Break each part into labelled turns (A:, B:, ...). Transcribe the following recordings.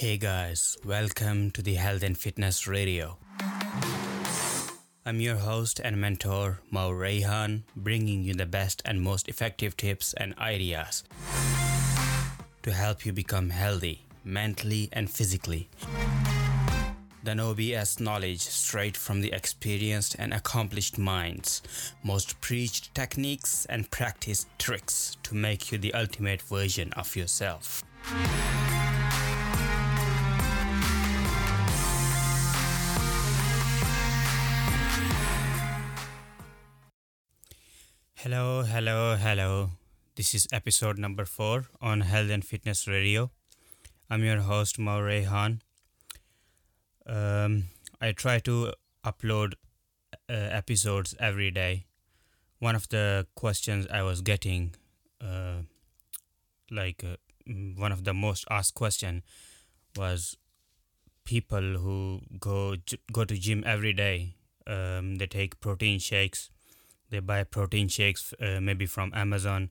A: Hey guys, welcome to the Health and Fitness Radio. I'm your host and mentor, Mo Rayhan, bringing you the best and most effective tips and ideas to help you become healthy mentally and physically. The OBS knowledge straight from the experienced and accomplished minds, most preached techniques and practiced tricks to make you the ultimate version of yourself. Hello, hello, hello. This is episode number four on Health and Fitness Radio. I'm your host, Mo Rehan. Um, I try to upload uh, episodes every day. One of the questions I was getting, uh, like uh, mm, one of the most asked question, was people who go go to gym every day. Um, they take protein shakes they buy protein shakes uh, maybe from Amazon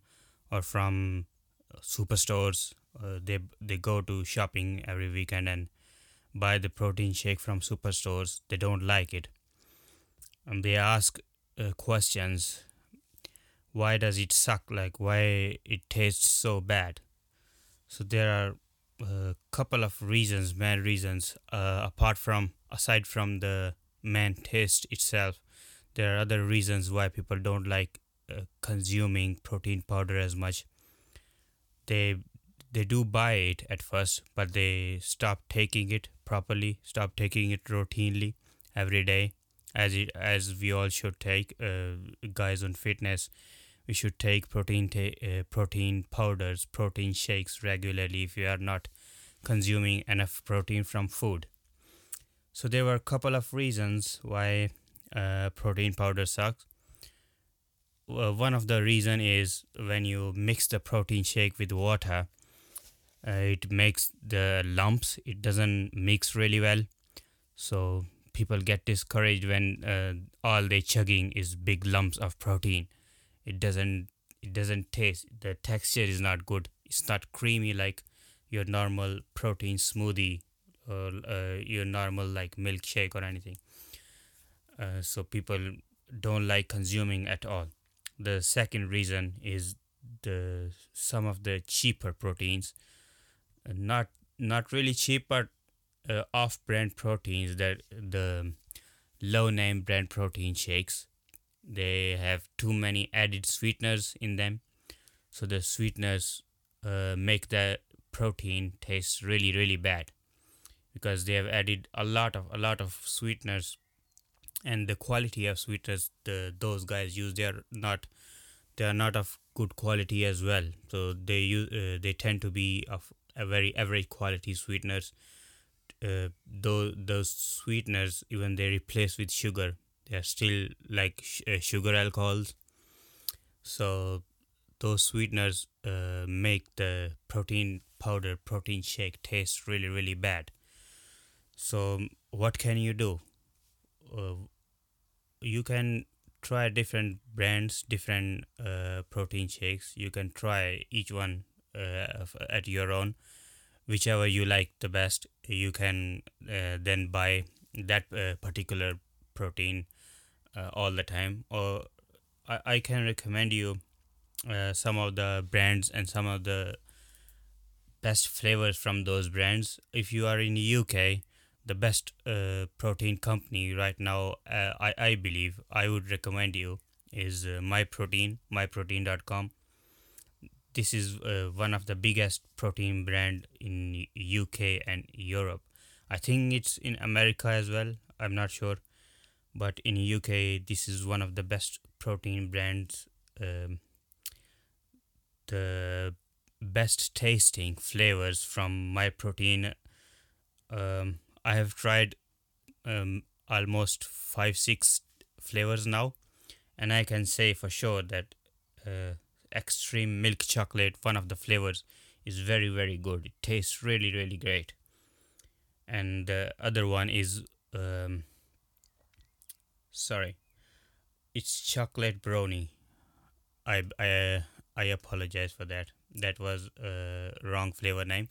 A: or from superstores. Uh, they they go to shopping every weekend and buy the protein shake from superstores. They don't like it, and they ask uh, questions. Why does it suck? Like why it tastes so bad? So there are a couple of reasons, main reasons, uh, apart from aside from the main taste itself there are other reasons why people don't like uh, consuming protein powder as much. They they do buy it at first but they stop taking it properly stop taking it routinely every day. As it as we all should take uh, guys on fitness we should take protein ta- uh, protein powders protein shakes regularly if you are not consuming enough protein from food. So there were a couple of reasons why uh, protein powder sucks. Well, one of the reason is when you mix the protein shake with water, uh, it makes the lumps. It doesn't mix really well, so people get discouraged when uh, all they chugging is big lumps of protein. It doesn't. It doesn't taste. The texture is not good. It's not creamy like your normal protein smoothie or uh, your normal like milkshake or anything uh, so people don't like consuming at all. The second reason is the some of the cheaper proteins uh, not not really cheap but uh, off brand proteins that the low name brand protein shakes. They have too many added sweeteners in them. So the sweeteners uh, make the protein taste really really bad because they have added a lot of a lot of sweeteners and the quality of sweeteners the those guys use they are not they are not of good quality as well. So they use uh, they tend to be of a very average quality sweeteners. Uh, though those sweeteners even they replace with sugar they are still like sh- uh, sugar alcohols. So those sweeteners uh, make the protein powder protein shake taste really really bad. So what can you do uh, you can try different brands different uh, protein shakes. You can try each one uh, at your own. Whichever you like the best you can uh, then buy that uh, particular protein uh, all the time. Or I, I can recommend you uh, some of the brands and some of the best flavors from those brands. If you are in the uk the best uh, protein company right now uh, I, I believe i would recommend you is uh, myprotein myprotein.com this is uh, one of the biggest protein brand in uk and europe. I think it's in america as well i'm not sure. But in uk this is one of the best protein brands um, the best tasting flavors from myprotein um, I have tried um, almost five six flavors now, and I can say for sure that uh, extreme milk chocolate, one of the flavors, is very very good. It tastes really really great, and the other one is um, sorry, it's chocolate brownie. I I I apologize for that. That was a wrong flavor name.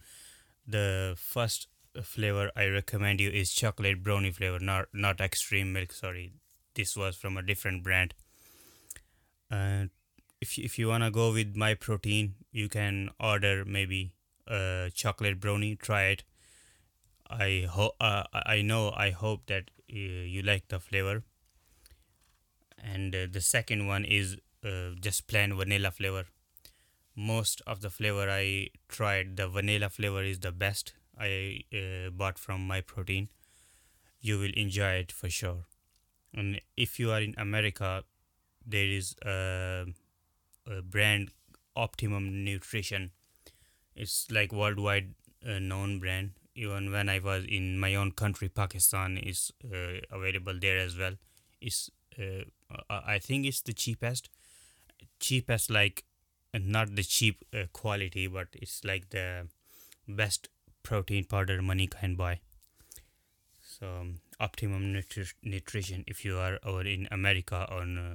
A: The first flavor I recommend you is chocolate brownie flavor, not not extreme milk. Sorry, this was from a different brand. Uh, if if you wanna go with my protein, you can order maybe a chocolate brownie. Try it. I hope uh, I know I hope that uh, you like the flavor. And uh, the second one is uh, just plain vanilla flavor. Most of the flavor I tried, the vanilla flavor is the best. I uh, bought from my protein. You will enjoy it for sure. And if you are in America, there is a, a brand Optimum Nutrition. It's like worldwide uh, known brand. Even when I was in my own country, Pakistan is uh, available there as well. It's uh, I think it's the cheapest, cheapest like uh, not the cheap uh, quality, but it's like the best protein powder money can buy. So um, optimum nutri- nutrition if you are over in America or uh,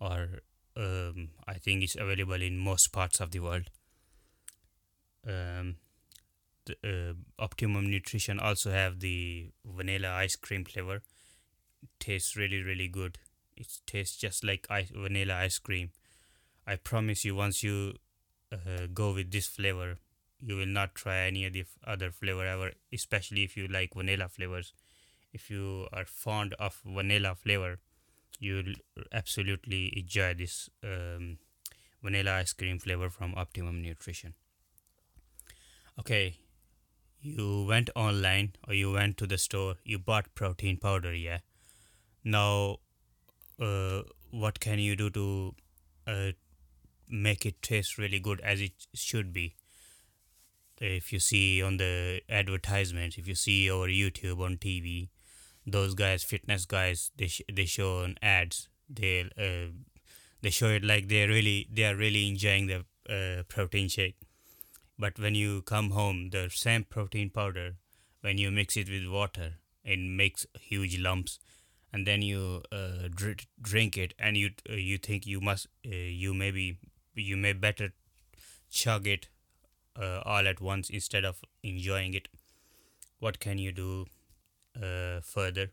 A: or um, I think it's available in most parts of the world. Um, the uh, optimum nutrition also have the vanilla ice cream flavor. Tastes really really good. It tastes just like ice, vanilla ice cream. I promise you, once you uh, go with this flavor, you will not try any of the other flavor ever. Especially if you like vanilla flavors. If you are fond of vanilla flavor, you'll absolutely enjoy this um, vanilla ice cream flavor from Optimum Nutrition. Okay, you went online or you went to the store, you bought protein powder, yeah. Now, uh, what can you do to uh, make it taste really good as it should be? If you see on the advertisements, if you see over YouTube on TV, those guys, fitness guys, they sh- they show on ads. They uh, they show it like they're really they are really enjoying the uh, protein shake. But when you come home, the same protein powder, when you mix it with water, it makes huge lumps, and then you uh, dr- drink it, and you uh, you think you must uh, you maybe you may better chug it uh, all at once instead of enjoying it. What can you do uh, further?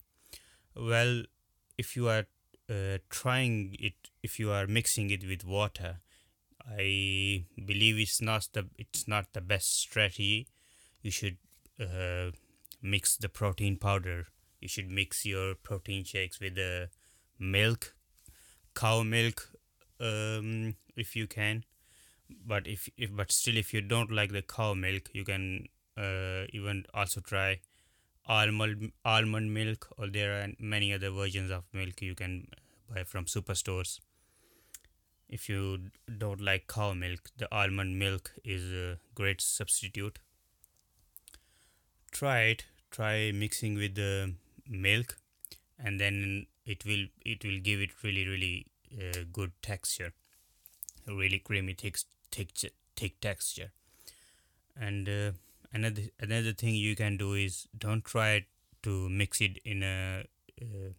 A: Well, if you are uh, trying it, if you are mixing it with water, I believe it's not the it's not the best strategy. You should uh, mix the protein powder. You should mix your protein shakes with the milk, cow milk, um, if you can. But if, if but still, if you don't like the cow milk, you can uh, even also try almond almond milk. Or there are many other versions of milk you can buy from superstores if you don't like cow milk the almond milk is a great substitute try it try mixing with the milk and then it will it will give it really really uh, good texture a really creamy thick thick thick texture. And uh, another another thing you can do is don't try to mix it in a uh,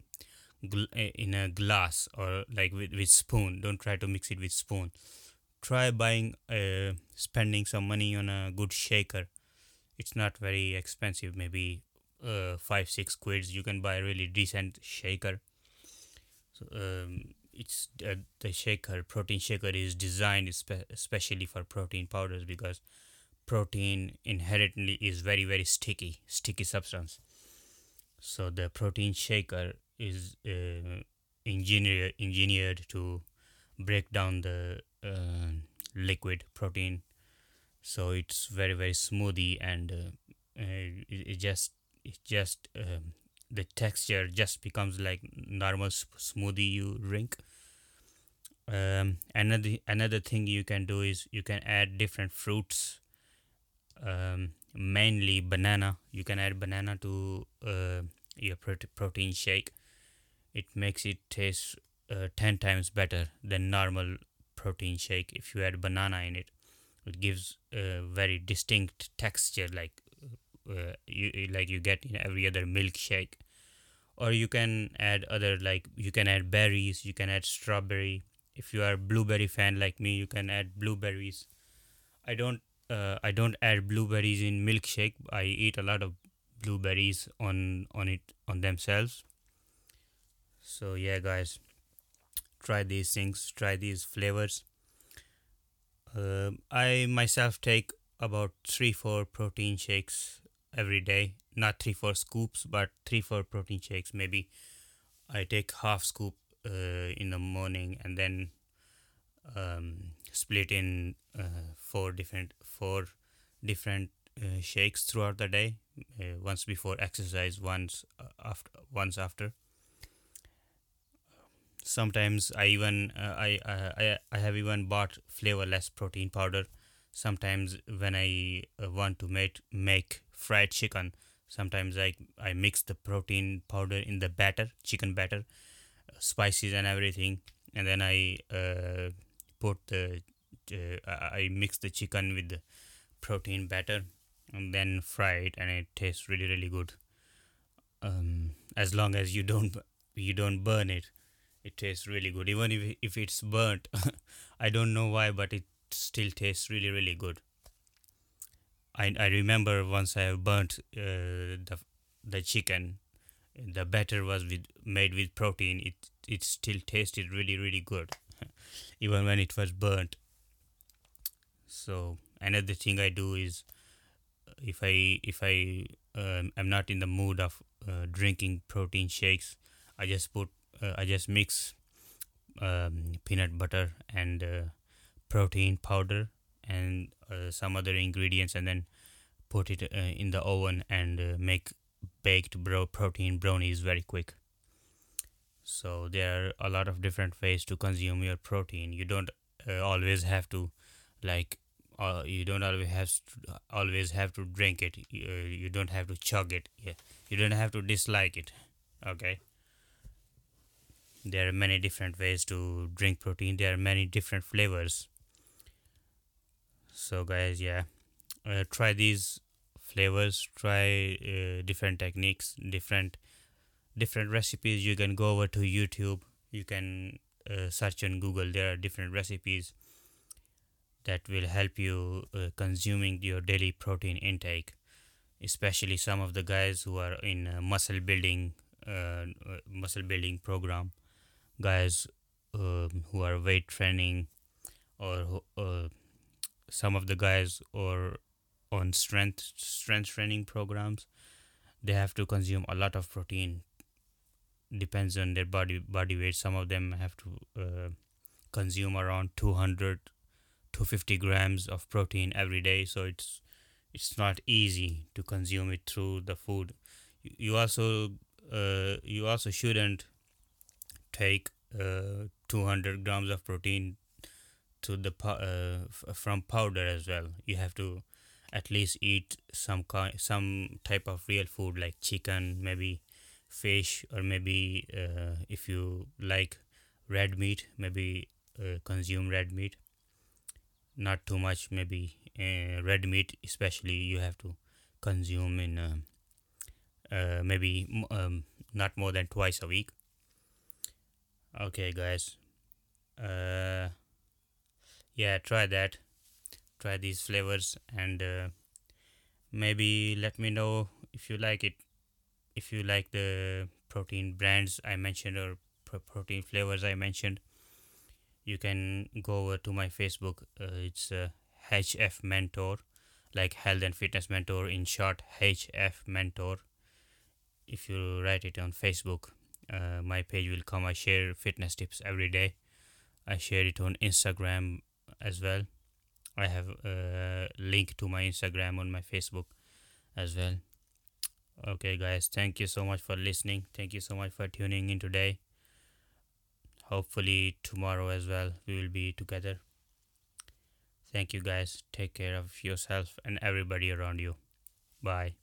A: gl- uh, in a glass or like with, with spoon. Don't try to mix it with spoon. Try buying uh, spending some money on a good shaker. It's not very expensive. Maybe uh, five six quids you can buy a really decent shaker. So um, it's uh, the shaker protein shaker is designed spe- especially for protein powders because protein inherently is very very sticky sticky substance. So the protein shaker is uh, engineer engineered to break down the uh, liquid protein. So it's very very smoothie and uh, uh, it, it just it just um, the texture just becomes like normal smoothie you drink. Um, another another thing you can do is you can add different fruits. Um, mainly banana. You can add banana to uh, your prote- protein shake. It makes it taste uh, 10 times better than normal protein shake. If you add banana in it it gives a very distinct texture like uh, you like you get in every other milkshake. Or you can add other like you can add berries you can add strawberry. If you are blueberry fan like me you can add blueberries. I don't uh, i don't add blueberries in milkshake. I eat a lot of blueberries on on it on themselves. So yeah guys. Try these things. Try these flavors. Um i myself take about three four protein shakes every day. Not three four scoops but three four protein shakes. Maybe i take half scoop uh, in the morning and then um, split in uh, four different four different uh, shakes throughout the day. Uh, once before exercise once uh, after once after. Sometimes i even uh, I, I i have even bought flavorless protein powder. Sometimes when i want to make make fried chicken. Sometimes i i mix the protein powder in the batter chicken batter uh, spices and everything. And then i uh, put the uh, i mix the chicken with the protein batter and then fry it and it tastes really really good. Um, as long as you don't you don't burn it it tastes really good. Even if, if it's burnt i don't know why but it still tastes really really good i, I remember once i burnt uh, the the chicken. The batter was with made with protein. It it still tasted really really good even when it was burnt. So another thing i do is if i if i um, i'm not in the mood of uh, drinking protein shakes i just put uh, i just mix um, peanut butter and uh, protein powder and uh, some other ingredients and then put it uh, in the oven and uh, make baked bro- protein brownies very quick. So there are a lot of different ways to consume your protein. You don't uh, always have to like uh, you don't always have to, always have to drink it. You, uh, you don't have to chug it. Yeah. you don't have to dislike it. Okay? There are many different ways to drink protein. There are many different flavors so guys yeah. Uh, try these flavors. Try uh, different techniques different different recipes. You can go over to youtube. You can uh, search on google. There are different recipes that will help you uh, consuming your daily protein intake especially some of the guys who are in muscle building uh, uh, muscle building program. Guys um, who are weight training or some of the guys or on strength strength training programs they have to consume a lot of protein. Depends on their body body weight. Some of them have to uh, consume around 200 250 grams of protein every day. So it's it's not easy to consume it through the food. You, you also uh, you also shouldn't take uh, 200 grams of protein to the uh, from powder as well. You have to at least eat some kind some type of real food like chicken maybe fish or maybe uh, if you like red meat maybe uh, consume red meat. Not too much maybe uh, red meat especially you have to consume in um uh, maybe um, not more than twice a week. Okay guys. Uh, yeah try that. Try these flavors and uh, maybe let me know if you like it if you like the protein brands i mentioned or pro- protein flavors i mentioned. You can go over to my facebook. Uh, it's uh, hf mentor like health and fitness mentor in short hf mentor. If you write it on facebook uh, my page will come. I share fitness tips every day. I share it on instagram as well. I have a link to my instagram on my facebook as well. Okay guys thank you so much for listening. Thank you so much for tuning in today. Hopefully tomorrow as well we will be together. Thank you guys. Take care of yourself and everybody around you. Bye